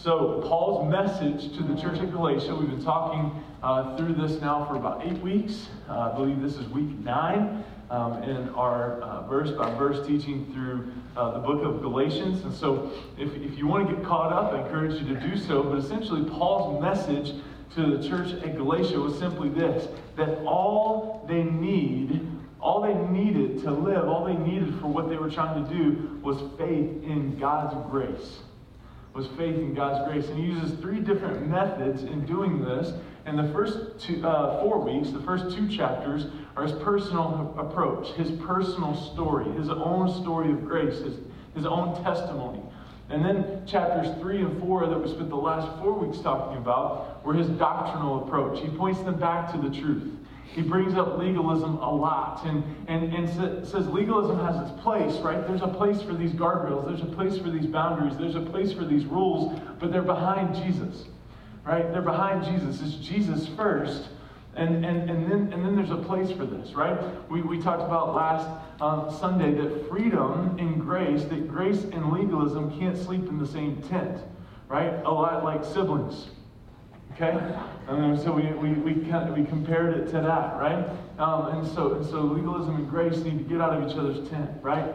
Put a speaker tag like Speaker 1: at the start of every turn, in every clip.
Speaker 1: So, Paul's message to the church at Galatia, we've been talking uh, through this now for about eight weeks. Uh, I believe this is week nine um, in our uh, verse by verse teaching through uh, the book of Galatians. And so, if, if you want to get caught up, I encourage you to do so. But essentially, Paul's message to the church at Galatia was simply this that all they need all they needed to live, all they needed for what they were trying to do was faith in God's grace was faith in God's grace. And he uses three different methods in doing this. And the first two, uh, four weeks, the first two chapters, are his personal approach, his personal story, his own story of grace, his, his own testimony. And then chapters three and four that we spent the last four weeks talking about were his doctrinal approach. He points them back to the truth. He brings up legalism a lot and, and, and says legalism has its place, right? There's a place for these guardrails, there's a place for these boundaries, there's a place for these rules, but they're behind Jesus, right? They're behind Jesus. It's Jesus first. And, and, and, then, and then there's a place for this, right? We, we talked about last um, Sunday that freedom and grace, that grace and legalism can't sleep in the same tent, right? A lot like siblings. Okay? And so we, we, we, we compared it to that, right? Um, and, so, and so legalism and grace need to get out of each other's tent, right?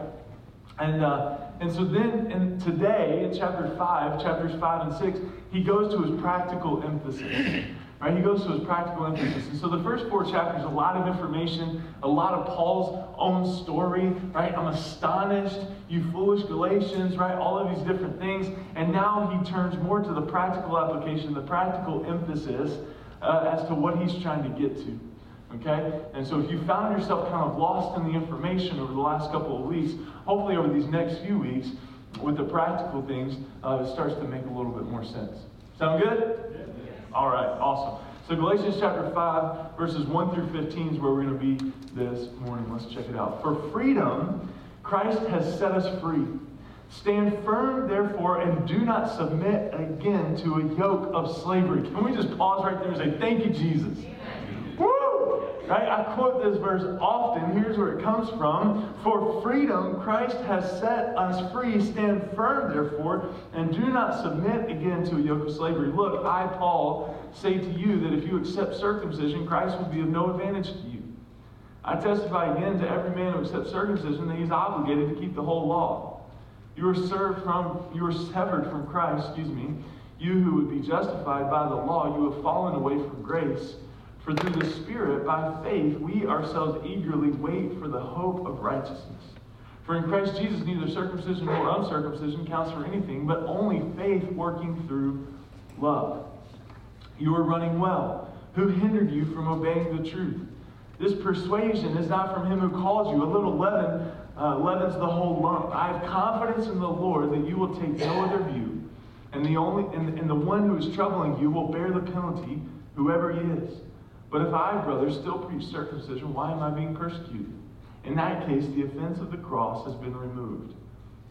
Speaker 1: And, uh, and so then, in, today, in chapter 5, chapters 5 and 6, he goes to his practical emphasis. Right? He goes to his practical emphasis. And so the first four chapters, a lot of information, a lot of Paul's own story, right? I'm astonished, you foolish Galatians, right? All of these different things. And now he turns more to the practical application, the practical emphasis uh, as to what he's trying to get to. Okay? And so if you found yourself kind of lost in the information over the last couple of weeks, hopefully over these next few weeks, with the practical things, uh, it starts to make a little bit more sense. Sound good? All right, awesome. So Galatians chapter 5, verses 1 through 15 is where we're going to be this morning. Let's check it out. For freedom, Christ has set us free. Stand firm, therefore, and do not submit again to a yoke of slavery. Can we just pause right there and say, Thank you, Jesus? Right? I quote this verse often. Here's where it comes from. For freedom, Christ has set us free. Stand firm, therefore, and do not submit again to a yoke of slavery. Look, I, Paul, say to you that if you accept circumcision, Christ will be of no advantage to you. I testify again to every man who accepts circumcision that he's obligated to keep the whole law. You are served from, you are severed from Christ, excuse me. You who would be justified by the law, you have fallen away from grace. For through the Spirit, by faith, we ourselves eagerly wait for the hope of righteousness. For in Christ Jesus, neither circumcision nor uncircumcision counts for anything, but only faith working through love. You are running well. Who hindered you from obeying the truth? This persuasion is not from him who calls you. A little leaven uh, leavens the whole lump. I have confidence in the Lord that you will take no other view, and the only and, and the one who is troubling you will bear the penalty, whoever he is. But if I, brothers, still preach circumcision, why am I being persecuted? In that case, the offense of the cross has been removed.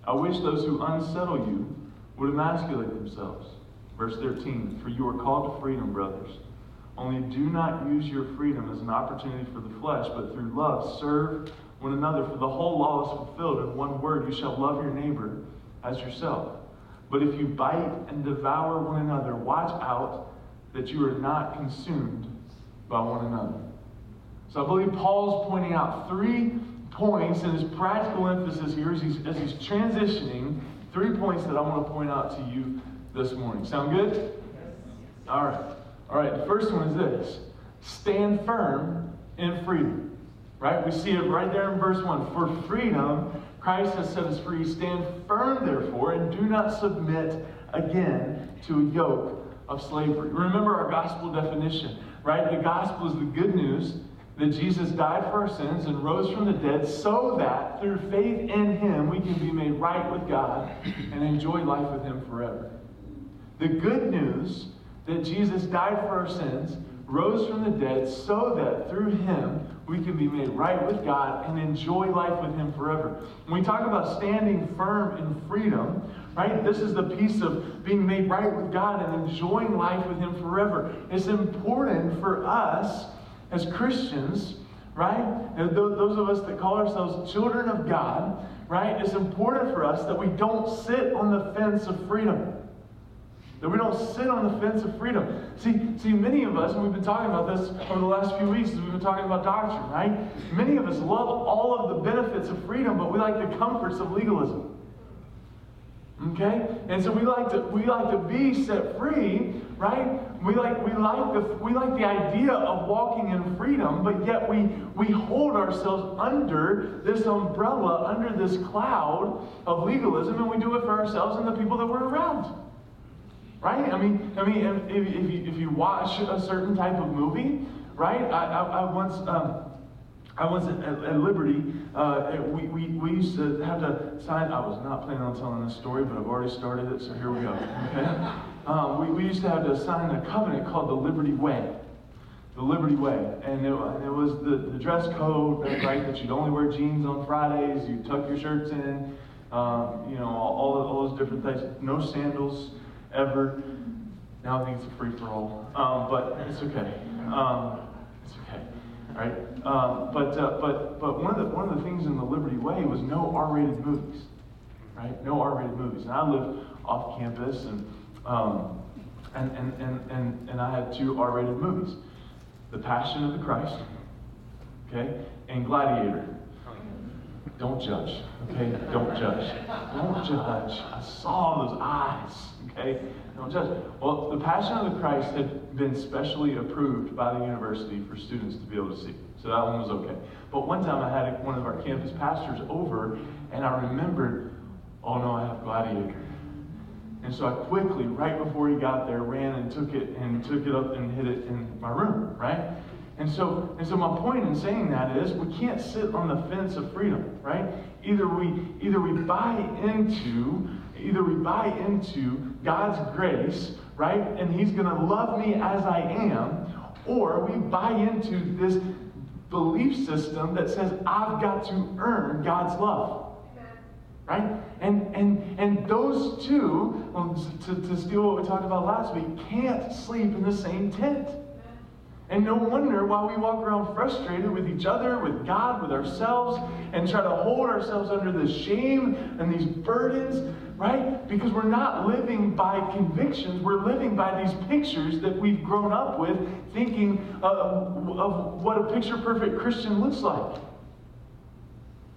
Speaker 1: I wish those who unsettle you would emasculate themselves. Verse 13 For you are called to freedom, brothers. Only do not use your freedom as an opportunity for the flesh, but through love serve one another. For the whole law is fulfilled in one word you shall love your neighbor as yourself. But if you bite and devour one another, watch out that you are not consumed by one another. So I believe Paul's pointing out three points in his practical emphasis here as he's, as he's transitioning, three points that I want to point out to you this morning. Sound good? Yes. All right. All right. The first one is this stand firm in freedom. Right? We see it right there in verse 1. For freedom, Christ has set us free. Stand firm, therefore, and do not submit again to a yoke of slavery. Remember our gospel definition right? The gospel is the good news that Jesus died for our sins and rose from the dead so that through faith in him we can be made right with God and enjoy life with him forever. The good news that Jesus died for our sins, rose from the dead so that through him we can be made right with God and enjoy life with him forever. When we talk about standing firm in freedom, right? This is the piece of being made right with God and enjoying life with Him forever. It's important for us as Christians, right? Those of us that call ourselves children of God, right? It's important for us that we don't sit on the fence of freedom. That we don't sit on the fence of freedom. See, see, many of us, and we've been talking about this over the last few weeks as we've been talking about doctrine, right? Many of us love all of the benefits of freedom, but we like the comforts of legalism. Okay? And so we like to we like to be set free, right? We like we like the we like the idea of walking in freedom, but yet we we hold ourselves under this umbrella, under this cloud of legalism, and we do it for ourselves and the people that we're around. Right? I mean, I mean, if, if, you, if you watch a certain type of movie, right? I, I, I once um, I was at, at Liberty. Uh, we, we, we used to have to sign. I was not planning on telling this story, but I've already started it, so here we go. Okay? Um, we, we used to have to sign a covenant called the Liberty Way. The Liberty Way. And it, it was the, the dress code, right? That you'd only wear jeans on Fridays, you'd tuck your shirts in, um, you know, all, all those different things. No sandals ever. Now I think it's a free for all. Um, but it's okay. Um, it's okay right? Um, but, uh, but, but one, of the, one of the things in the Liberty Way was no R-rated movies, right? No R-rated movies. And I lived off campus, and, um, and, and, and, and, and I had two R-rated movies. The Passion of the Christ, okay, and Gladiator. Don't judge, okay? Don't judge. Don't judge. I saw those eyes, okay? Judge. Well, the Passion of the Christ had been specially approved by the university for students to be able to see. So that one was okay. But one time I had one of our campus pastors over, and I remembered, oh no, I have Gladiator. And so I quickly, right before he got there, ran and took it and took it up and hid it in my room, right? And so, and so my point in saying that is we can't sit on the fence of freedom, right? Either we either we buy into either we buy into God's grace, right? And He's going to love me as I am, or we buy into this belief system that says I've got to earn God's love. Right? And and and those two, um, to, to steal what we talked about last week, can't sleep in the same tent. And no wonder why we walk around frustrated with each other, with God, with ourselves, and try to hold ourselves under this shame and these burdens, right? Because we're not living by convictions, we're living by these pictures that we've grown up with, thinking of, of what a picture perfect Christian looks like.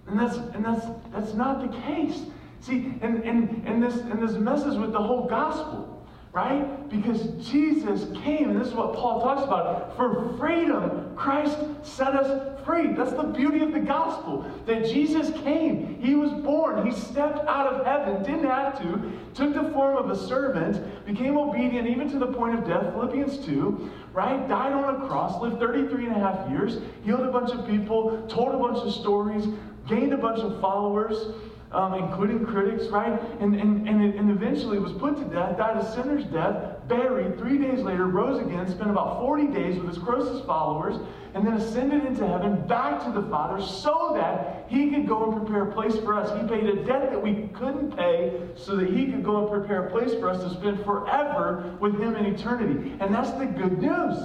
Speaker 1: And that's, and that's, that's not the case. See, and, and, and, this, and this messes with the whole gospel right? Because Jesus came, and this is what Paul talks about. For freedom, Christ set us free. That's the beauty of the gospel. That Jesus came, He was born, He stepped out of heaven, didn't have to, took the form of a servant, became obedient even to the point of death, Philippians 2, right? Died on a cross, lived 33 and a half years, healed a bunch of people, told a bunch of stories, gained a bunch of followers um, including critics, right? And, and, and, and eventually was put to death, died a sinner's death, buried, three days later, rose again, spent about 40 days with his closest followers, and then ascended into heaven back to the Father so that he could go and prepare a place for us. He paid a debt that we couldn't pay so that he could go and prepare a place for us to spend forever with him in eternity. And that's the good news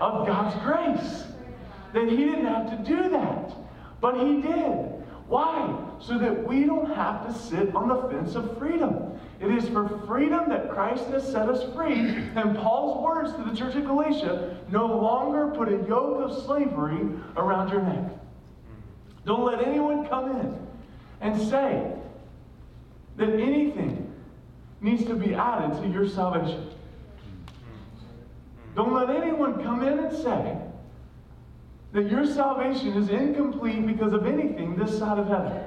Speaker 1: of God's grace. That he didn't have to do that, but he did. Why? So that we don't have to sit on the fence of freedom. It is for freedom that Christ has set us free. And Paul's words to the church of Galatia no longer put a yoke of slavery around your neck. Don't let anyone come in and say that anything needs to be added to your salvation. Don't let anyone come in and say that your salvation is incomplete because of anything this side of heaven.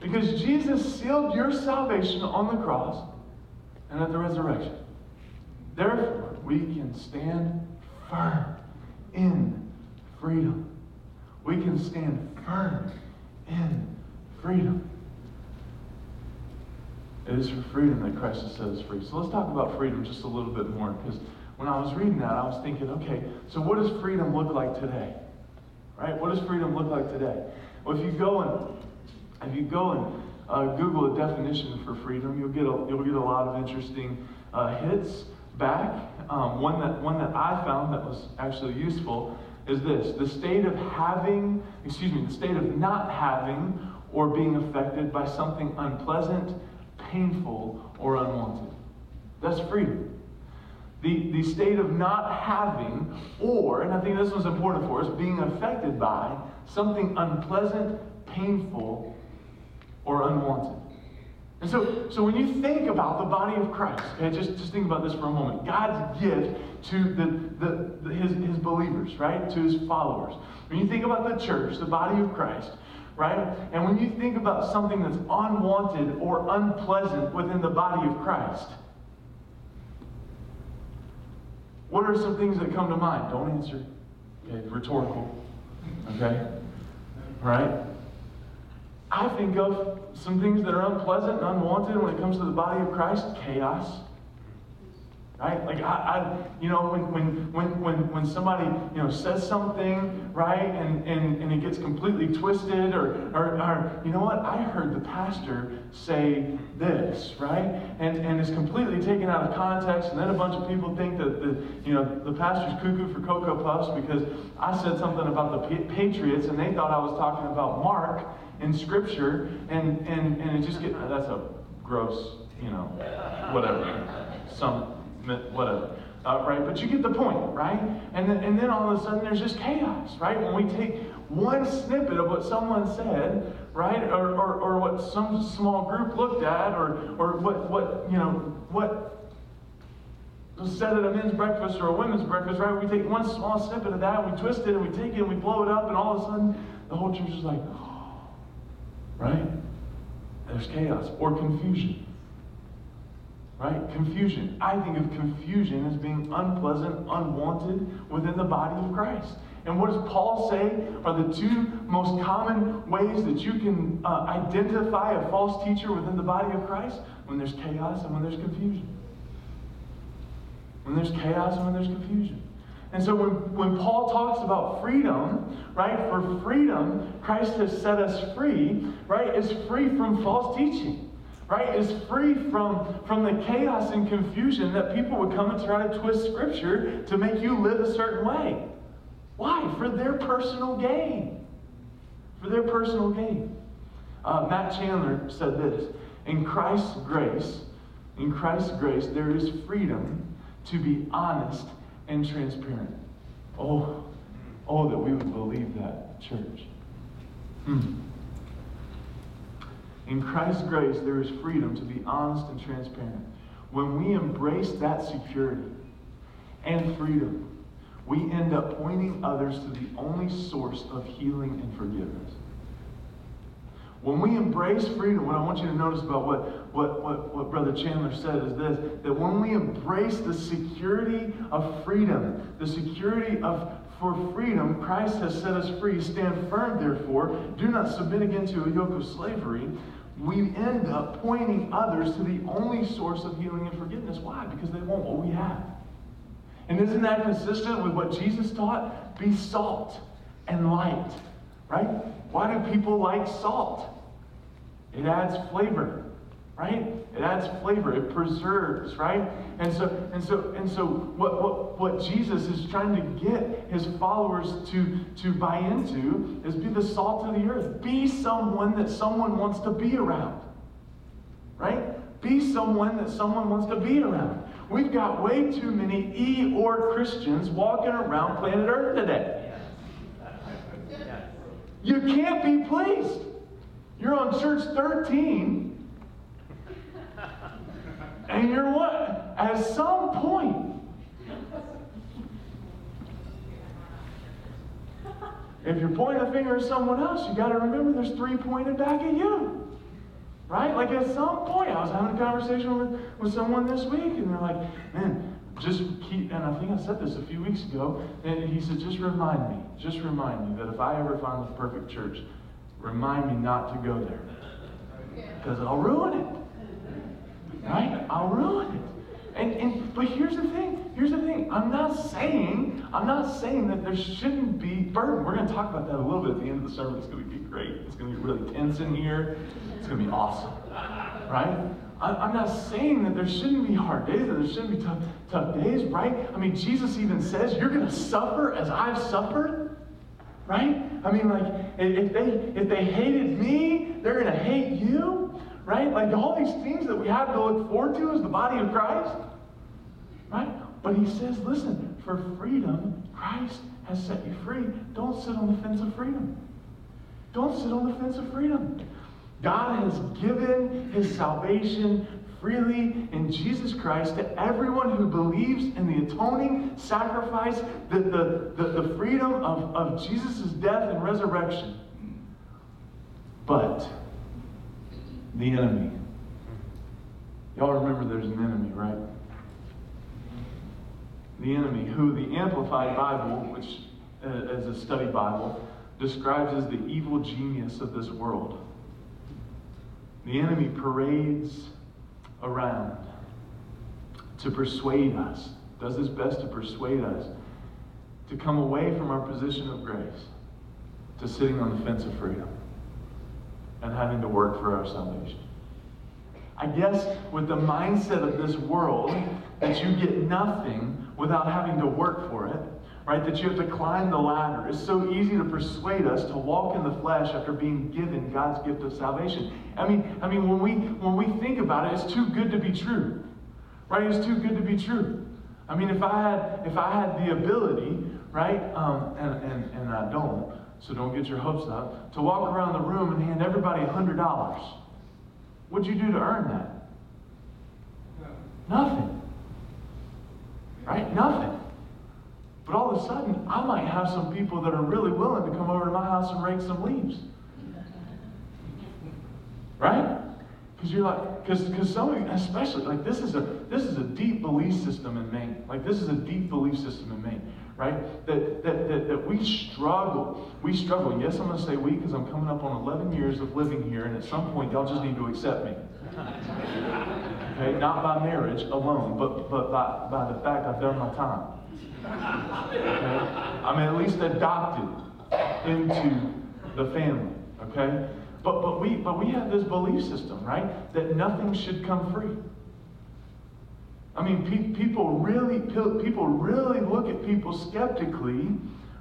Speaker 1: Because Jesus sealed your salvation on the cross and at the resurrection. Therefore, we can stand firm in freedom. We can stand firm in freedom. It is for freedom that Christ has set us free. So let's talk about freedom just a little bit more because when I was reading that, I was thinking, okay, so what does freedom look like today? Right? What does freedom look like today? Well, if you go and if you go and uh, Google a definition for freedom, you'll get a, you'll get a lot of interesting uh, hits back. Um, one that one that I found that was actually useful is this: the state of having, excuse me, the state of not having or being affected by something unpleasant, painful, or unwanted. That's freedom. The, the state of not having, or, and I think this one's important for us, being affected by something unpleasant, painful, or unwanted. And so, so when you think about the body of Christ, okay, just, just think about this for a moment. God's gift to the, the, the, his, his believers, right? To his followers. When you think about the church, the body of Christ, right? And when you think about something that's unwanted or unpleasant within the body of Christ, what are some things that come to mind? Don't answer. Okay, rhetorical. Okay? Right? I think of some things that are unpleasant and unwanted when it comes to the body of Christ chaos. Right? Like, I, I you know, when, when, when, when, when somebody, you know, says something, right, and, and, and it gets completely twisted, or, or, or, you know what, I heard the pastor say this, right, and, and it's completely taken out of context, and then a bunch of people think that, the, you know, the pastor's cuckoo for Cocoa Puffs because I said something about the Patriots, and they thought I was talking about Mark, in Scripture, and, and, and it just gets, that's a gross, you know, whatever, some, whatever. Uh, right? But you get the point, right? And then, and then all of a sudden there's just chaos, right? When we take one snippet of what someone said, right? Or, or, or what some small group looked at, or, or what, what, you know, what said at a men's breakfast or a women's breakfast, right? We take one small snippet of that, we twist it, and we take it, and we blow it up, and all of a sudden the whole church is like, right? There's chaos or confusion. Right? Confusion. I think of confusion as being unpleasant, unwanted within the body of Christ. And what does Paul say are the two most common ways that you can uh, identify a false teacher within the body of Christ? When there's chaos and when there's confusion. When there's chaos and when there's confusion. And so when, when Paul talks about freedom, right, for freedom, Christ has set us free, right, is free from false teaching right, is free from, from the chaos and confusion that people would come and try to twist Scripture to make you live a certain way. Why? For their personal gain. For their personal gain. Uh, Matt Chandler said this In Christ's grace, in Christ's grace, there is freedom to be honest and transparent. Oh, oh, that we would believe that, church. Hmm. In Christ's grace, there is freedom to be honest and transparent. When we embrace that security and freedom, we end up pointing others to the only source of healing and forgiveness. When we embrace freedom, what I want you to notice about what, what, what, what Brother Chandler said is this that when we embrace the security of freedom, the security of for freedom, Christ has set us free. Stand firm, therefore. Do not submit again to a yoke of slavery. We end up pointing others to the only source of healing and forgiveness. Why? Because they want what we have. And isn't that consistent with what Jesus taught? Be salt and light. Right? Why do people like salt? It adds flavor, right? It adds flavor. It preserves, right? And so, and so, and so, what, what, what Jesus is trying to get his followers to, to buy into is be the salt of the earth. Be someone that someone wants to be around, right? Be someone that someone wants to be around. We've got way too many E or Christians walking around planet Earth today. You can't be pleased. You're on church 13. And you're what? At some point, if you're pointing a finger at someone else, you got to remember there's three pointed back at you. Right? Like at some point, I was having a conversation with, with someone this week, and they're like, man, just keep, and I think I said this a few weeks ago, and he said, just remind me, just remind me that if I ever find the perfect church, remind me not to go there. Because I'll ruin it. Right? I'll ruin it. And, and but here's the thing. Here's the thing. I'm not saying, I'm not saying that there shouldn't be burden. We're going to talk about that a little bit at the end of the sermon. It's going to be great. It's going to be really tense in here. It's going to be awesome. Right? I'm not saying that there shouldn't be hard days, that there shouldn't be tough, tough days, right? I mean, Jesus even says, You're going to suffer as I've suffered, right? I mean, like, if they, if they hated me, they're going to hate you, right? Like, all these things that we have to look forward to as the body of Christ. Right? But he says, listen, for freedom, Christ has set you free. Don't sit on the fence of freedom. Don't sit on the fence of freedom. God has given his salvation freely in Jesus Christ to everyone who believes in the atoning sacrifice, the, the, the, the freedom of, of Jesus' death and resurrection. But the enemy. Y'all remember there's an enemy, right? The enemy, who the Amplified Bible, which uh, is a study Bible, describes as the evil genius of this world. The enemy parades around to persuade us, does his best to persuade us to come away from our position of grace to sitting on the fence of freedom and having to work for our salvation. I guess with the mindset of this world that you get nothing without having to work for it, right? That you have to climb the ladder. It's so easy to persuade us to walk in the flesh after being given God's gift of salvation. I mean, I mean, when we when we think about it, it's too good to be true, right? It's too good to be true. I mean, if I had if I had the ability, right, um, and, and and I don't, so don't get your hopes up, to walk around the room and hand everybody hundred dollars, what'd you do to earn that? Nothing. Right? Nothing. But all of a sudden, I might have some people that are really willing to come over to my house and rake some leaves. Right? Because you're like, because some of you, especially like this is a this is a deep belief system in Maine. Like this is a deep belief system in Maine, right? That that that, that we struggle. We struggle. Yes, I'm gonna say we because I'm coming up on 11 years of living here, and at some point y'all just need to accept me. Okay, not by marriage alone, but but by, by the fact I've done my time. Okay? I'm at least adopted into the family. Okay? But, but, we, but we have this belief system, right? That nothing should come free. I mean, pe- people really people really look at people skeptically,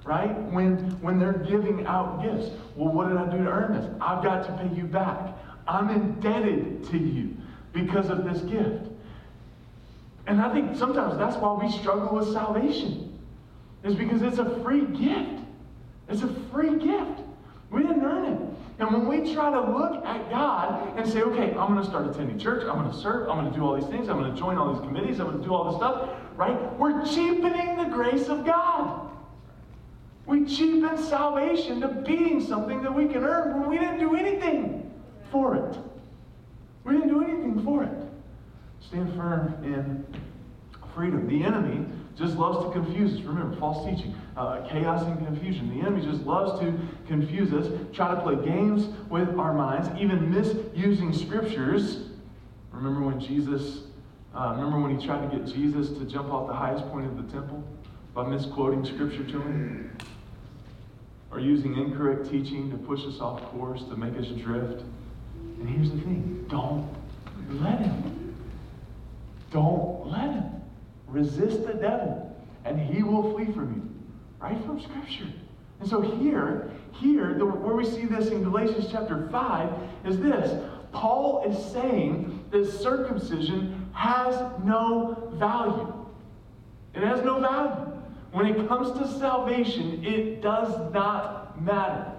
Speaker 1: right? When when they're giving out gifts. Well, what did I do to earn this? I've got to pay you back. I'm indebted to you because of this gift. And I think sometimes that's why we struggle with salvation. Is because it's a free gift. It's a free gift. We didn't earn it. And when we try to look at God and say, okay, I'm going to start attending church, I'm going to serve, I'm going to do all these things, I'm going to join all these committees, I'm going to do all this stuff, right? We're cheapening the grace of God. We cheapen salvation to being something that we can earn when we didn't do anything for it. We didn't do anything for it. Stand firm in freedom. The enemy just loves to confuse us. Remember, false teaching, uh, chaos and confusion. The enemy just loves to confuse us, try to play games with our minds, even misusing scriptures. Remember when Jesus, uh, remember when he tried to get Jesus to jump off the highest point of the temple by misquoting scripture to him? Or using incorrect teaching to push us off course, to make us drift? And here's the thing don't let him. Don't let him. Resist the devil, and he will flee from you. Right from Scripture. And so here, here, the, where we see this in Galatians chapter 5 is this. Paul is saying that circumcision has no value. It has no value. When it comes to salvation, it does not matter.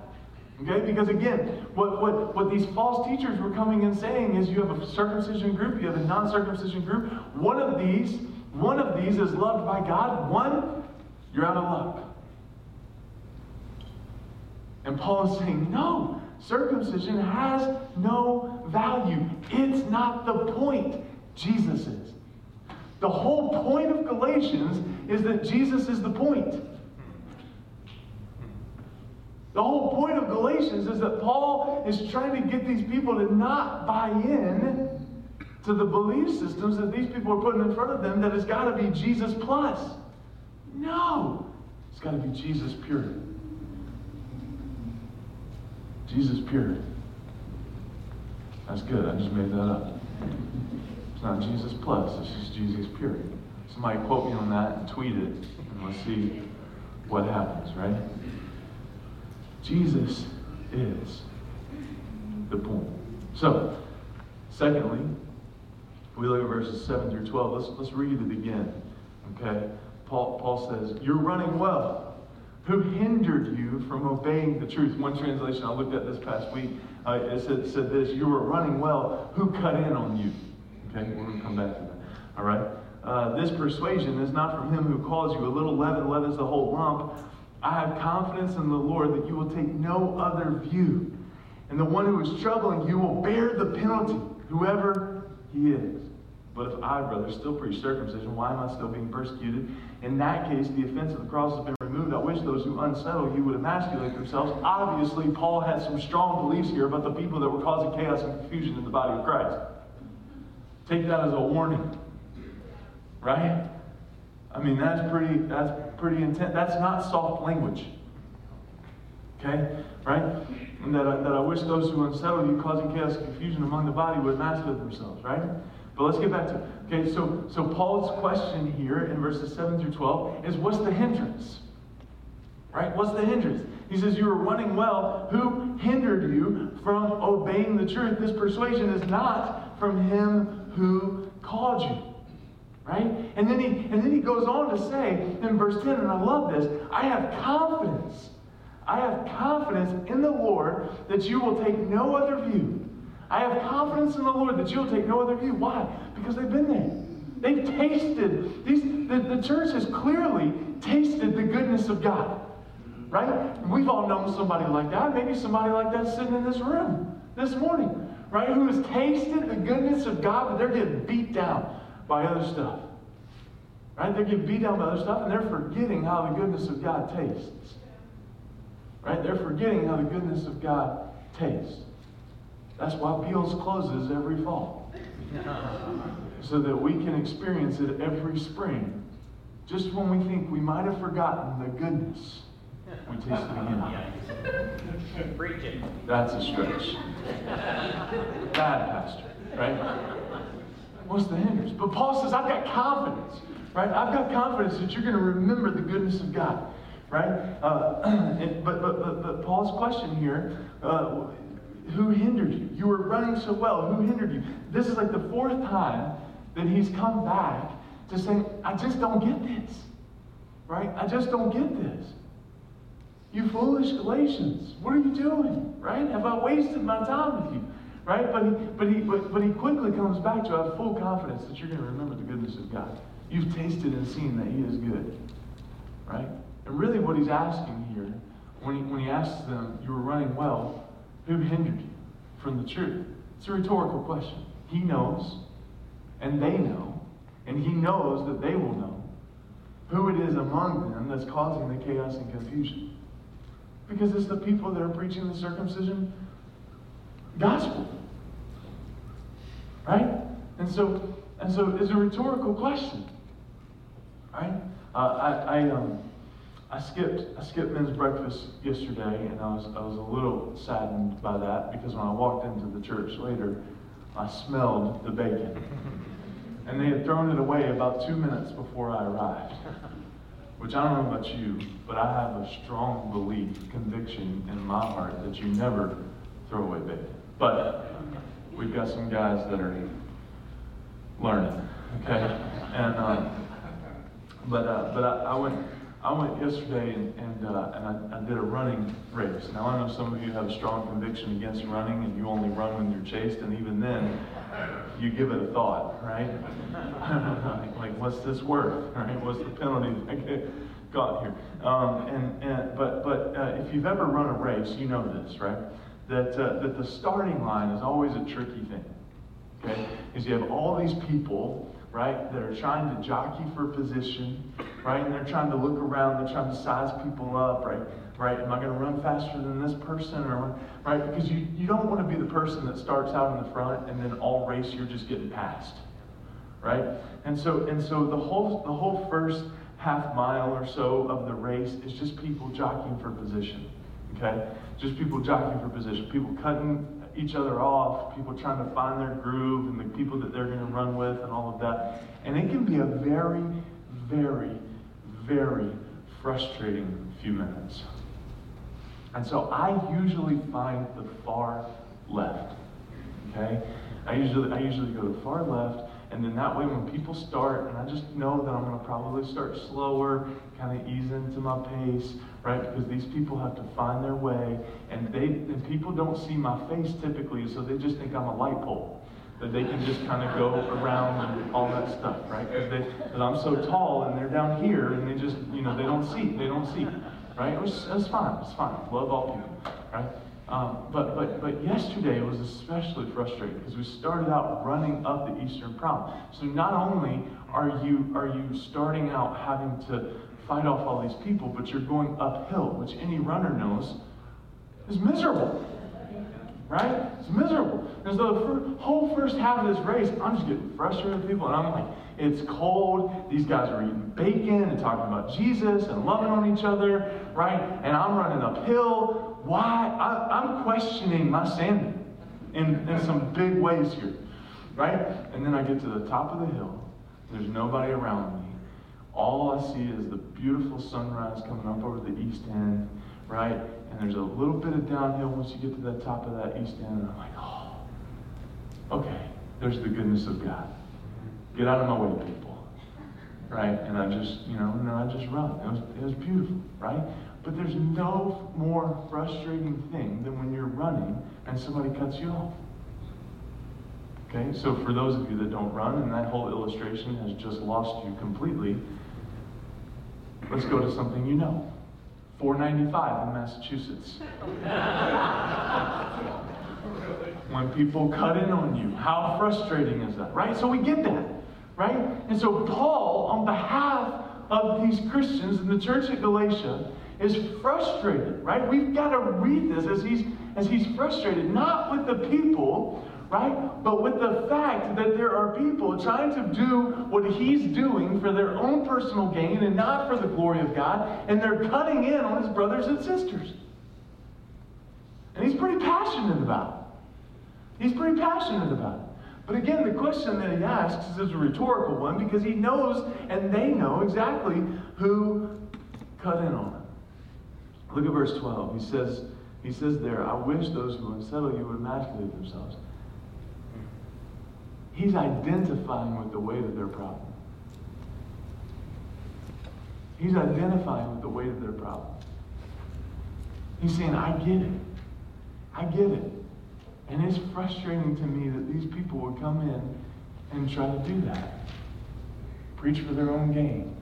Speaker 1: Okay? Because again, what, what, what these false teachers were coming and saying is you have a circumcision group, you have a non-circumcision group. One of these, one of these is loved by God. One, you're out of luck. And Paul is saying, no, circumcision has no value. It's not the point. Jesus is. The whole point of Galatians is that Jesus is the point. The whole point of Galatians is that Paul is trying to get these people to not buy in to the belief systems that these people are putting in front of them that it's got to be Jesus plus. No, it's got to be Jesus pure. Jesus pure. That's good. I just made that up. It's not Jesus plus, it's just Jesus pure. Somebody quote me on that and tweet it, and let's see what happens, right? Jesus is the point. So, secondly, we look at verses 7 through 12. Let's, let's read it again. Okay? Paul, Paul says, You're running well. Who hindered you from obeying the truth? One translation I looked at this past week, uh, it said, said this You were running well. Who cut in on you? Okay? We're going to come back to that. All right? Uh, this persuasion is not from him who calls you. A little leaven leavens the whole lump. I have confidence in the Lord that you will take no other view. And the one who is troubling you will bear the penalty, whoever he is. But if I, brother, still preach circumcision, why am I still being persecuted? In that case, the offense of the cross has been removed. I wish those who unsettle you would emasculate themselves. Obviously, Paul had some strong beliefs here about the people that were causing chaos and confusion in the body of Christ. Take that as a warning. Right? I mean, that's pretty, that's pretty intense. That's not soft language. Okay? Right? And that, I, that I wish those who unsettle you, causing chaos and confusion among the body, would master themselves. Right? But let's get back to it. okay. So, so Paul's question here in verses seven through twelve is, what's the hindrance? Right? What's the hindrance? He says, You were running well. Who hindered you from obeying the truth? This persuasion is not from him who called you. Right? And then he and then he goes on to say in verse 10, and I love this, I have confidence. I have confidence in the Lord that you will take no other view. I have confidence in the Lord that you'll take no other view. Why? Because they've been there. They've tasted, these, the, the church has clearly tasted the goodness of God. Right? We've all known somebody like that. Maybe somebody like that sitting in this room this morning. Right? Who has tasted the goodness of God, but they're getting beat down by other stuff. Right? They're getting beat down by other stuff and they're forgetting how the goodness of God tastes. Right? They're forgetting how the goodness of God tastes. That's why Beals closes every fall. so that we can experience it every spring. Just when we think we might have forgotten the goodness, we taste it again.
Speaker 2: Preach it.
Speaker 1: That's a stretch. Bad pastor, right? What's the hindrance? But Paul says, I've got confidence, right? I've got confidence that you're going to remember the goodness of God, right? Uh, and, but, but, but, but Paul's question here uh, who hindered you? You were running so well. Who hindered you? This is like the fourth time that he's come back to say, I just don't get this. Right? I just don't get this. You foolish Galatians, what are you doing? Right? Have I wasted my time with you? Right? But he, but he, but, but he quickly comes back to have full confidence that you're going to remember the goodness of God. You've tasted and seen that He is good. Right? And really, what he's asking here, when he, when he asks them, You were running well, who hindered you from the truth? It's a rhetorical question. He knows, and they know, and he knows that they will know who it is among them that's causing the chaos and confusion. Because it's the people that are preaching the circumcision gospel. Right? And so, and so it's a rhetorical question. Right? Uh, I, I, um, I skipped I skipped men's breakfast yesterday, and I was I was a little saddened by that because when I walked into the church later, I smelled the bacon, and they had thrown it away about two minutes before I arrived. Which I don't know about you, but I have a strong belief, conviction in my heart that you never throw away bacon. But we've got some guys that are learning, okay? And um, but uh, but I, I went I went yesterday and, and, uh, and I, I, did a running race. Now, I know some of you have a strong conviction against running and you only run when you're chased, and even then, you give it a thought, right? like, what's this worth, right? What's the penalty I get got here? Um, and, and, but but uh, if you've ever run a race, you know this, right? That, uh, that the starting line is always a tricky thing, okay? Because you have all these people right? That are trying to jockey for position, right? And they're trying to look around, they're trying to size people up, right? Right? Am I going to run faster than this person? Or right? Because you, you don't want to be the person that starts out in the front and then all race you're just getting passed. Right? And so and so the whole the whole first half mile or so of the race is just people jockeying for position. Okay? Just people jockeying for position. People cutting each other off, people trying to find their groove and the people that they're going to run with and all of that. And it can be a very, very, very frustrating few minutes. And so I usually find the far left. Okay? I usually I usually go to the far left And then that way, when people start, and I just know that I'm going to probably start slower, kind of ease into my pace, right? Because these people have to find their way, and they and people don't see my face typically, so they just think I'm a light pole that they can just kind of go around and all that stuff, right? Because I'm so tall and they're down here and they just, you know, they don't see, they don't see, right? It's fine, it's fine. Love all people, right? Um, but, but, but yesterday was especially frustrating because we started out running up the Eastern Prom. So not only are you, are you starting out having to fight off all these people, but you're going uphill, which any runner knows is miserable right? It's miserable. And so the whole first half of this race, I'm just getting frustrated with people, and I'm like, it's cold. These guys are eating bacon and talking about Jesus and loving on each other, right? And I'm running uphill. Why? I, am questioning my sanity in, in some big ways here, right? And then I get to the top of the hill. There's nobody around me. All I see is the beautiful sunrise coming up over the east end, right? And there's a little bit of downhill once you get to the top of that east end. And I'm like, oh, okay, there's the goodness of God. Get out of my way, people. Right? And I just, you know, and I just run. It was, it was beautiful, right? But there's no more frustrating thing than when you're running and somebody cuts you off. Okay, so for those of you that don't run and that whole illustration has just lost you completely, let's go to something you know. 495 in Massachusetts. when people cut in on you, how frustrating is that, right? So we get that, right? And so Paul, on behalf of these Christians in the church at Galatia, is frustrated, right? We've got to read this as he's as he's frustrated, not with the people right? But with the fact that there are people trying to do what he's doing for their own personal gain and not for the glory of God, and they're cutting in on his brothers and sisters. And he's pretty passionate about it. He's pretty passionate about it. But again, the question that he asks is a rhetorical one because he knows and they know exactly who cut in on him. Look at verse 12. He says, he says there, I wish those who unsettle you would emasculate themselves. He's identifying with the weight of their problem. He's identifying with the weight of their problem. He's saying, I get it. I get it. And it's frustrating to me that these people would come in and try to do that. Preach for their own gain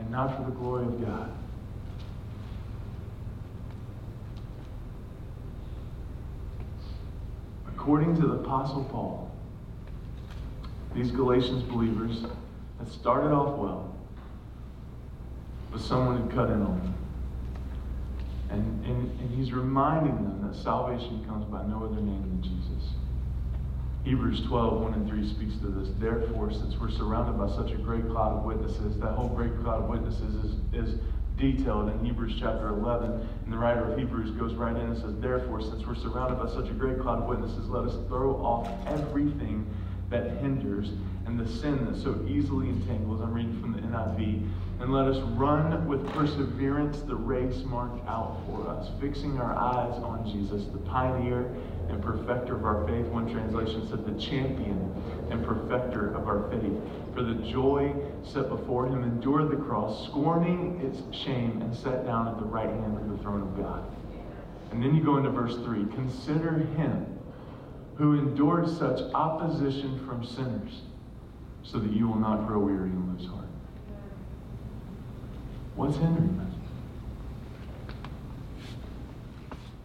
Speaker 1: and not for the glory of God. According to the Apostle Paul, these Galatians believers had started off well, but someone had cut in on them. And, and, and he's reminding them that salvation comes by no other name than Jesus. Hebrews 12, 1 and 3 speaks to this. Therefore, since we're surrounded by such a great cloud of witnesses, that whole great cloud of witnesses is, is detailed in Hebrews chapter 11. And the writer of Hebrews goes right in and says, Therefore, since we're surrounded by such a great cloud of witnesses, let us throw off everything that hinders and the sin that so easily entangles. I'm reading from the NIV. And let us run with perseverance the race marked out for us, fixing our eyes on Jesus, the pioneer and perfecter of our faith. One translation said, the champion and perfecter of our faith. For the joy set before him, endured the cross, scorning its shame, and sat down at the right hand of the throne of God. And then you go into verse 3 Consider him who endured such opposition from sinners, so that you will not grow weary and lose heart. What's hindering us?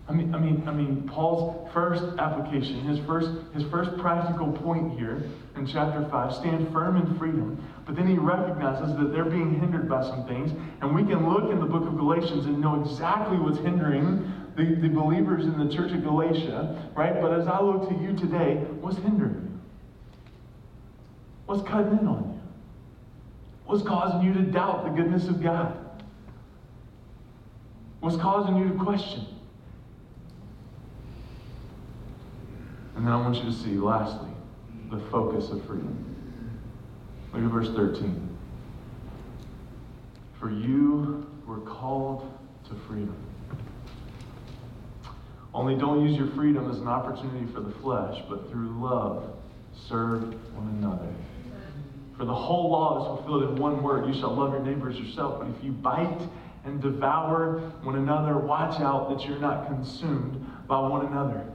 Speaker 1: I mean, I mean, I mean, Paul's first application, his first, his first practical point here in chapter 5, stand firm in freedom. But then he recognizes that they're being hindered by some things. And we can look in the book of Galatians and know exactly what's hindering the, the believers in the church of Galatia, right? But as I look to you today, what's hindering you? What's cutting in on you? What's causing you to doubt the goodness of God? What's causing you to question? And then I want you to see, lastly, the focus of freedom. Look at verse 13. For you were called to freedom. Only don't use your freedom as an opportunity for the flesh, but through love, serve one another. For the whole law is fulfilled in one word you shall love your neighbors as yourself. But if you bite and devour one another, watch out that you're not consumed by one another.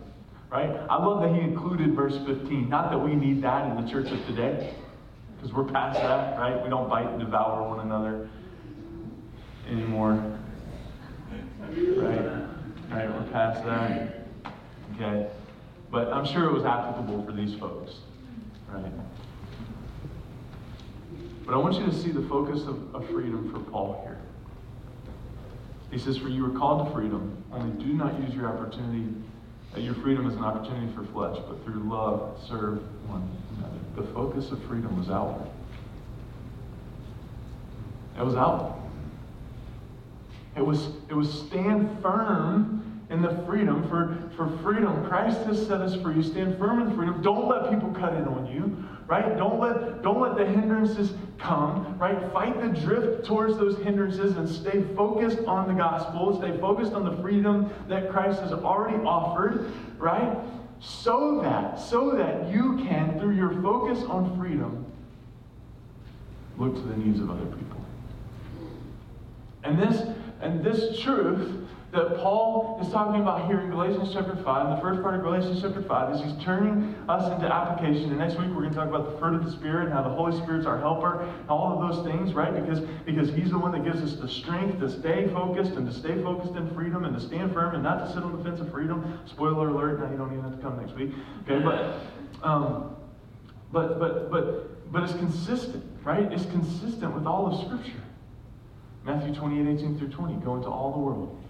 Speaker 1: Right? I love that he included verse 15. Not that we need that in the church of today, because we're past that, right? We don't bite and devour one another anymore. Right? Right, we're past that. Okay. But I'm sure it was applicable for these folks. Right? But I want you to see the focus of, of freedom for Paul here. He says, For you are called to freedom, only do not use your opportunity, uh, your freedom as an opportunity for flesh, but through love serve one another. The focus of freedom was outward. It was outward. It was, it was stand firm in the freedom. For, for freedom, Christ has set us free. Stand firm in freedom. Don't let people cut in on you right? Don't let, don't let the hindrances come, right? Fight the drift towards those hindrances and stay focused on the gospel, stay focused on the freedom that Christ has already offered, right? So that, so that you can, through your focus on freedom, look to the needs of other people. And this, and this truth that Paul is talking about here in Galatians chapter 5, the first part of Galatians chapter 5, is he's turning us into application. And next week we're going to talk about the fruit of the Spirit and how the Holy Spirit's our helper, all of those things, right? Because, because he's the one that gives us the strength to stay focused and to stay focused in freedom and to stand firm and not to sit on the fence of freedom. Spoiler alert, now you don't even have to come next week. Okay, but um, but but but but it's consistent, right? It's consistent with all of Scripture. Matthew 28, 18 through 20. Go into all the world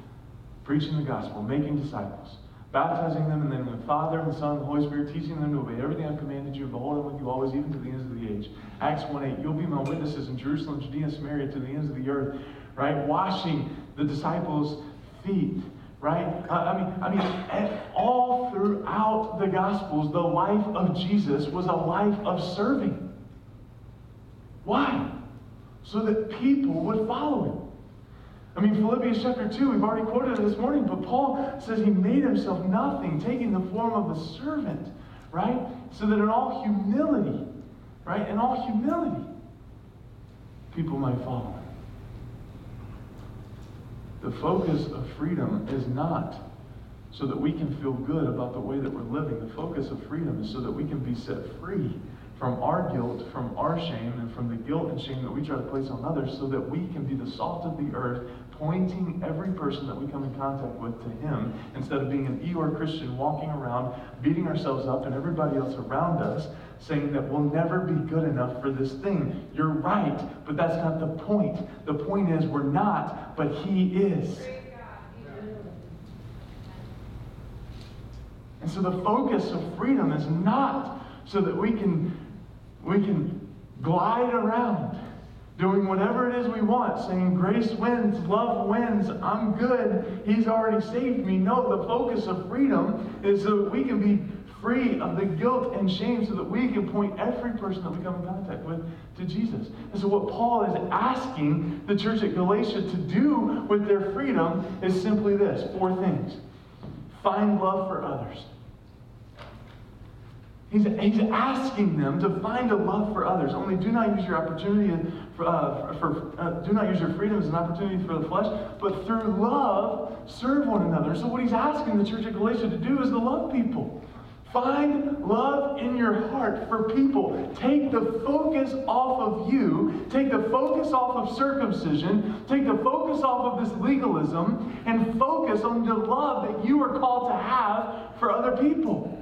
Speaker 1: preaching the gospel, making disciples, baptizing them in the name of the Father and the Son and the Holy Spirit, teaching them to obey everything I've commanded you, and behold, I'm with you always, even to the ends of the age. Acts 1 8, you'll be my witnesses in Jerusalem, Judea, Samaria, to the ends of the earth, right? Washing the disciples' feet, right? I mean, I mean, all throughout the Gospels, the life of Jesus was a life of serving. Why? So that people would follow him. I mean, Philippians chapter 2, we've already quoted it this morning, but Paul says he made himself nothing, taking the form of a servant, right? So that in all humility, right? In all humility, people might follow him. The focus of freedom is not so that we can feel good about the way that we're living. The focus of freedom is so that we can be set free from our guilt, from our shame, and from the guilt and shame that we try to place on others, so that we can be the salt of the earth, pointing every person that we come in contact with to Him, instead of being an Eeyore Christian walking around, beating ourselves up, and everybody else around us saying that we'll never be good enough for this thing. You're right, but that's not the point. The point is we're not, but He is. And so the focus of freedom is not so that we can we can glide around doing whatever it is we want, saying, Grace wins, love wins, I'm good, He's already saved me. No, the focus of freedom is so that we can be free of the guilt and shame so that we can point every person that we come in contact with to Jesus. And so, what Paul is asking the church at Galatia to do with their freedom is simply this four things find love for others. He's, he's asking them to find a love for others. Only do not use your opportunity for, uh, for uh, do not use your freedom as an opportunity for the flesh, but through love serve one another. So what he's asking the church of Galatia to do is to love people. Find love in your heart for people. Take the focus off of you. Take the focus off of circumcision. Take the focus off of this legalism and focus on the love that you are called to have for other people.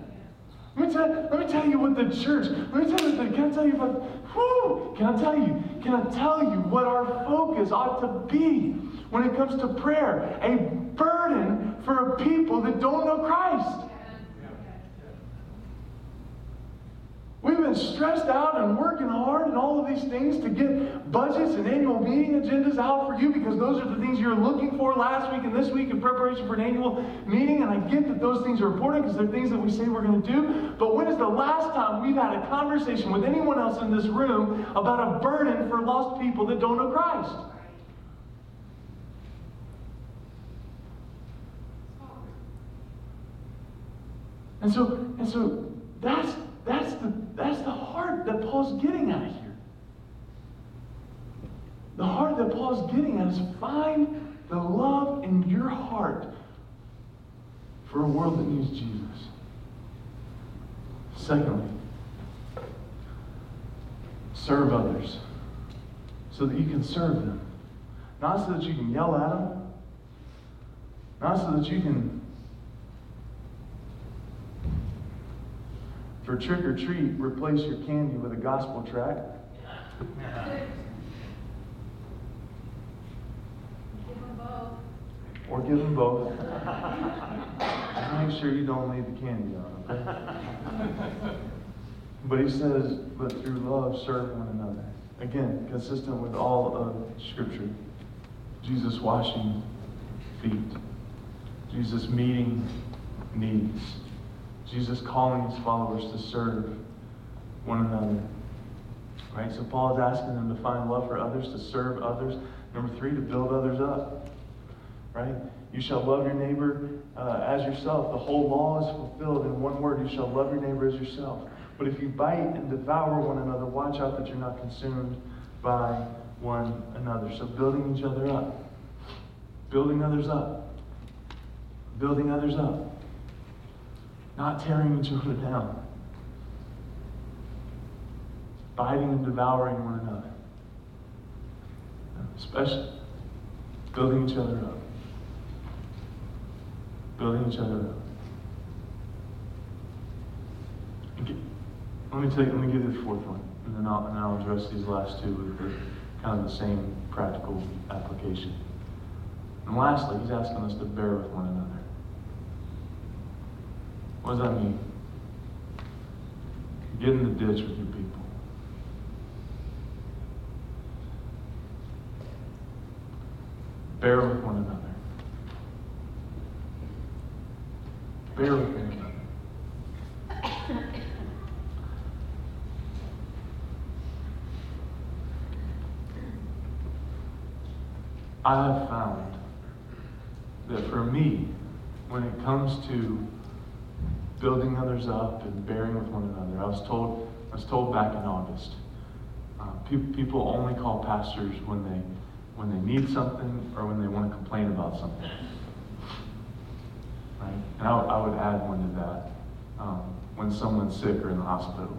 Speaker 1: Let me, tell, let me tell you what the church, let me tell you, can I tell you about, can I tell you, can I tell you what our focus ought to be when it comes to prayer? A burden for a people that don't know Christ. We've been stressed out and working hard and all of these things to get budgets and annual meeting agendas out for you because those are the things you're looking for last week and this week in preparation for an annual meeting. And I get that those things are important because they're things that we say we're going to do. But when is the last time we've had a conversation with anyone else in this room about a burden for lost people that don't know Christ? And so, and so that's that's the, that's the heart that Paul's getting at here. The heart that Paul's getting at is find the love in your heart for a world that needs Jesus. Secondly, serve others so that you can serve them. Not so that you can yell at them, not so that you can, for trick or treat, replace your candy with a gospel track. Or give them both. Make sure you don't leave the candy on, okay? But he says, but through love serve one another. Again, consistent with all of Scripture. Jesus washing feet. Jesus meeting needs. Jesus calling his followers to serve one another. Right? So Paul is asking them to find love for others, to serve others. Number three, to build others up. Right? You shall love your neighbor uh, as yourself. The whole law is fulfilled in one word. You shall love your neighbor as yourself. But if you bite and devour one another, watch out that you're not consumed by one another. So building each other up. Building others up. Building others up. Not tearing each other down. Biting and devouring one another. Especially building each other up. Building each other up. Let me take, let me give you the fourth one, and then I'll, and I'll address these last two with the, kind of the same practical application. And lastly, he's asking us to bear with one another. What does that mean? Get in the ditch with your people. Bear with one another. Bear with one another. I have found that for me, when it comes to building others up and bearing with one another, I was told, I was told back in August, uh, pe- people only call pastors when they, when they need something or when they want to complain about something. Right? And I, I would add one to that. Um, when someone's sick or in the hospital,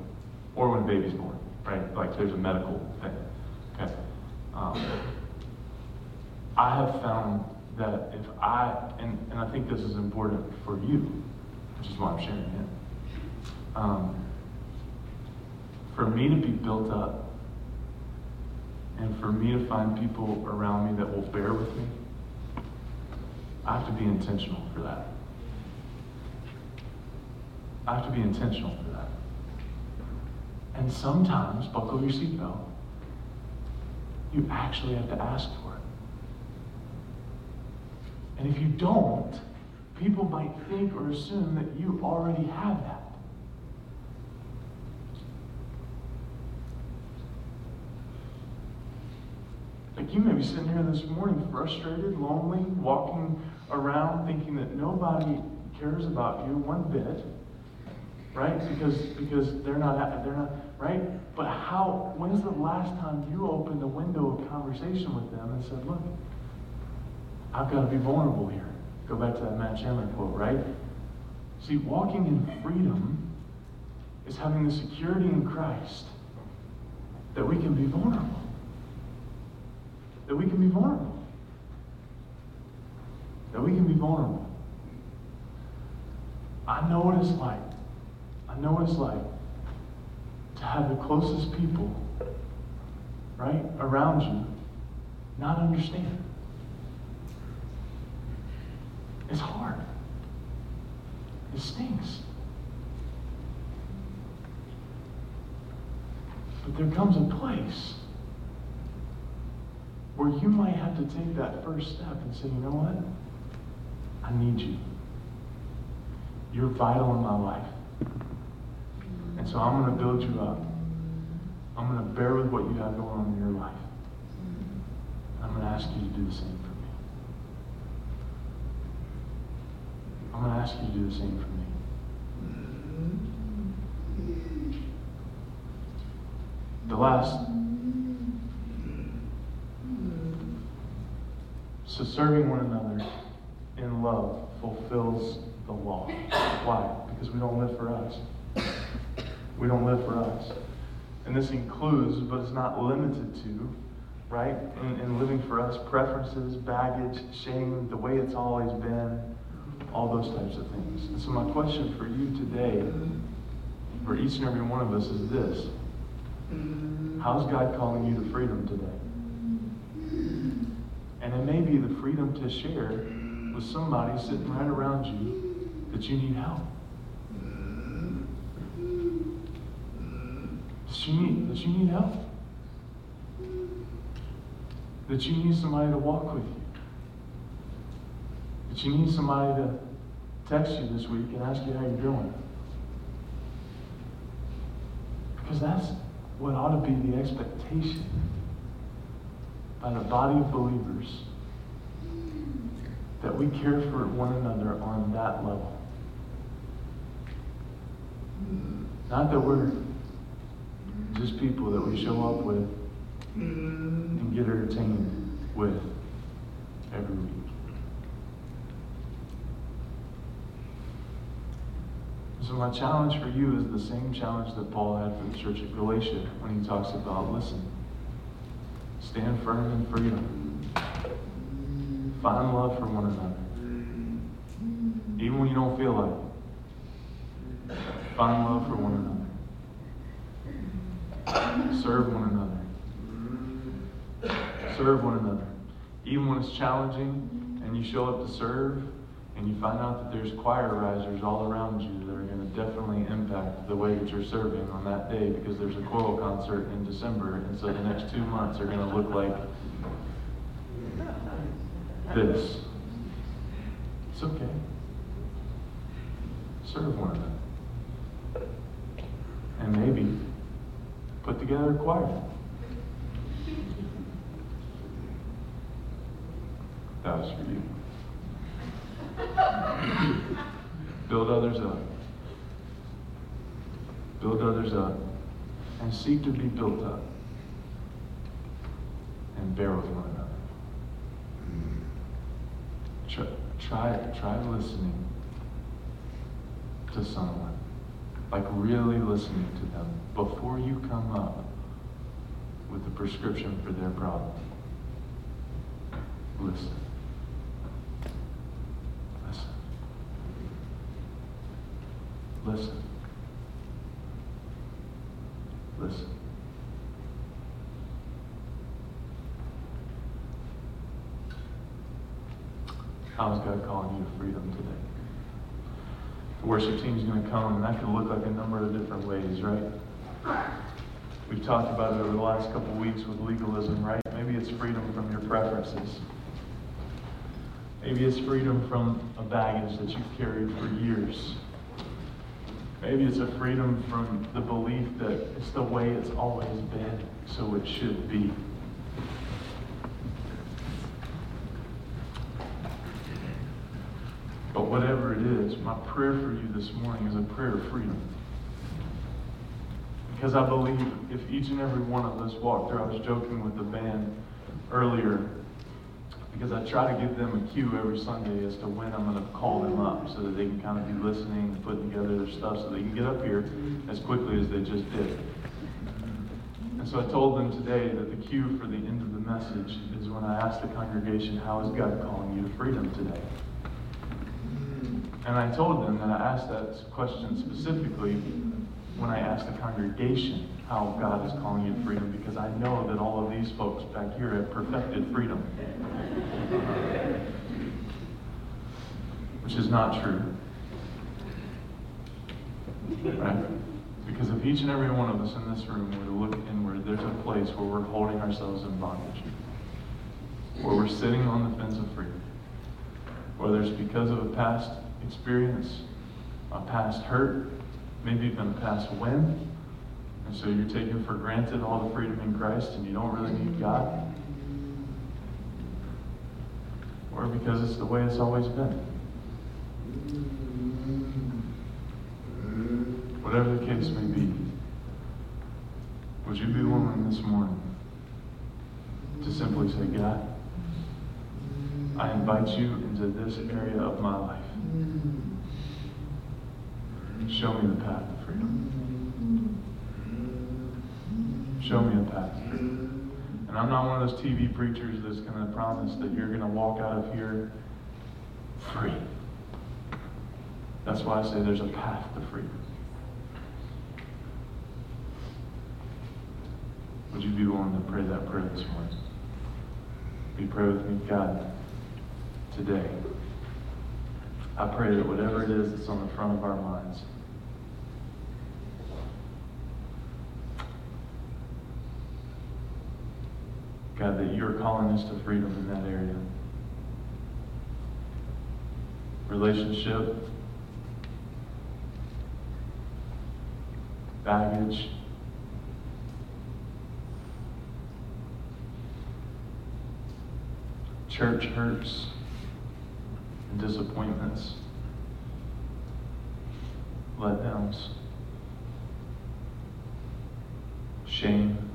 Speaker 1: or when a baby's born, right? Like there's a medical thing. Okay. Um, I have found that if I, and, and I think this is important for you, which is why I'm sharing it. Um, for me to be built up and for me to find people around me that will bear with me, I have to be intentional for that. I have to be intentional for that. And sometimes, buckle your seatbelt, you actually have to ask for it. And if you don't, people might think or assume that you already have that. Like you may be sitting here this morning frustrated, lonely, walking around thinking that nobody cares about you one bit, right? Because because they're not they're not right. But how? When's the last time you opened a window of conversation with them and said, "Look, I've got to be vulnerable here. Go back to that Matt Chandler quote, right? See, walking in freedom is having the security in Christ that we can be vulnerable. That we can be vulnerable. That we can be vulnerable. I know what it's like. I know what it's like to have the closest people, right, around you not understand. It's hard. It stinks. But there comes a place where you might have to take that first step and say, you know what? I need you. You're vital in my life. And so I'm going to build you up. I'm going to bear with what you have going on in your life. I'm going to ask you to do the same for me. I'm going to ask you to do the same for me. The last So serving one another in love fulfills the law. Why? Because we don't live for us. We don't live for us. And this includes, but it's not limited to, right? In, in living for us, preferences, baggage, shame, the way it's always been, all those types of things. And so, my question for you today, for each and every one of us, is this How's God calling you to freedom today? And it may be the freedom to share with somebody sitting right around you that you need help. That you need, that you need help. That you need somebody to walk with you. That you need somebody to text you this week and ask you how you're doing. Because that's what ought to be the expectation by the body of believers that we care for one another on that level. Not that we're just people that we show up with and get entertained with every week. So my challenge for you is the same challenge that Paul had for the church at Galatia when he talks about listen, stand firm in freedom. Find love for one another. Even when you don't feel like it. Find love for one another. Serve one another. Serve one another. Even when it's challenging and you show up to serve and you find out that there's choir risers all around you that are going to definitely impact the way that you're serving on that day because there's a choral concert in December and so the next two months are going to look like this. It's okay. Serve one another. And maybe put together a choir. That was for you. Build others up. Build others up. And seek to be built up. And bear with one another. Try, try, try listening to someone. Like really listening to them before you come up with a prescription for their problem. Listen. Listen. Listen. How is God calling you to freedom today? The worship team is going to come, and that could look like a number of different ways, right? We've talked about it over the last couple weeks with legalism, right? Maybe it's freedom from your preferences. Maybe it's freedom from a baggage that you've carried for years. Maybe it's a freedom from the belief that it's the way it's always been, so it should be. But whatever it is, my prayer for you this morning is a prayer of freedom. Because I believe if each and every one of us walked through, I was joking with the band earlier, because I try to give them a cue every Sunday as to when I'm going to call them up so that they can kind of be listening and putting together their stuff so they can get up here as quickly as they just did. And so I told them today that the cue for the end of the message is when I asked the congregation, How is God calling you to freedom today? And I told them that I asked that question specifically when I asked the congregation how God is calling you to freedom because I know that all of these folks back here have perfected freedom. Which is not true. Right? Because if each and every one of us in this room were to look inward, there's a place where we're holding ourselves in bondage. Where we're sitting on the fence of freedom. Whether it's because of a past experience, a past hurt, maybe even a past win, and so you're taking for granted all the freedom in Christ and you don't really need God. Or because it's the way it's always been. Whatever the case may be, would you be willing this morning to simply say, God, I invite you into this area of my life. Show me the path to freedom. Show me a path. And I'm not one of those TV preachers that's going to promise that you're going to walk out of here free. That's why I say there's a path to freedom. Would you be willing to pray that prayer this morning? You pray with me? God, today, I pray that whatever it is that's on the front of our minds, God, that you're calling us to freedom in that area. Relationship, baggage, church hurts and disappointments, letdowns, shame,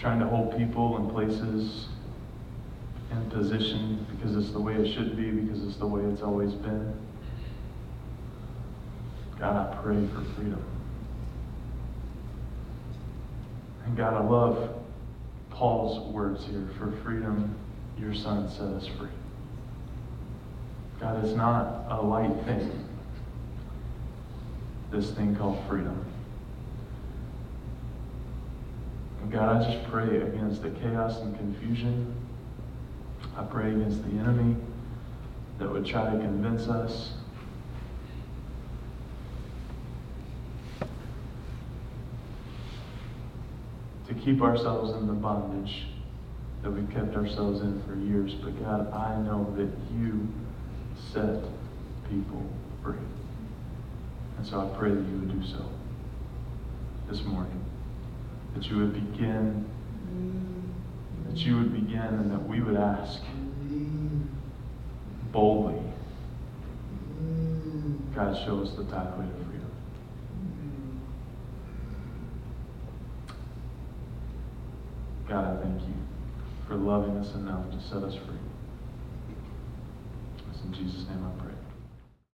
Speaker 1: trying to hold people in places in position because it's the way it should be, because it's the way it's always been. God, I pray for freedom. And God, I love Paul's words here for freedom, your son set us free. God, it's not a light thing, this thing called freedom. God, I just pray against the chaos and confusion. I pray against the enemy that would try to convince us to keep ourselves in the bondage that we've kept ourselves in for years. But God, I know that you set people free. And so I pray that you would do so this morning. That you would begin, that you would begin, and that we would ask boldly, God, show us the pathway to freedom. God, I thank you for loving us enough to set us free. It's in Jesus' name I pray.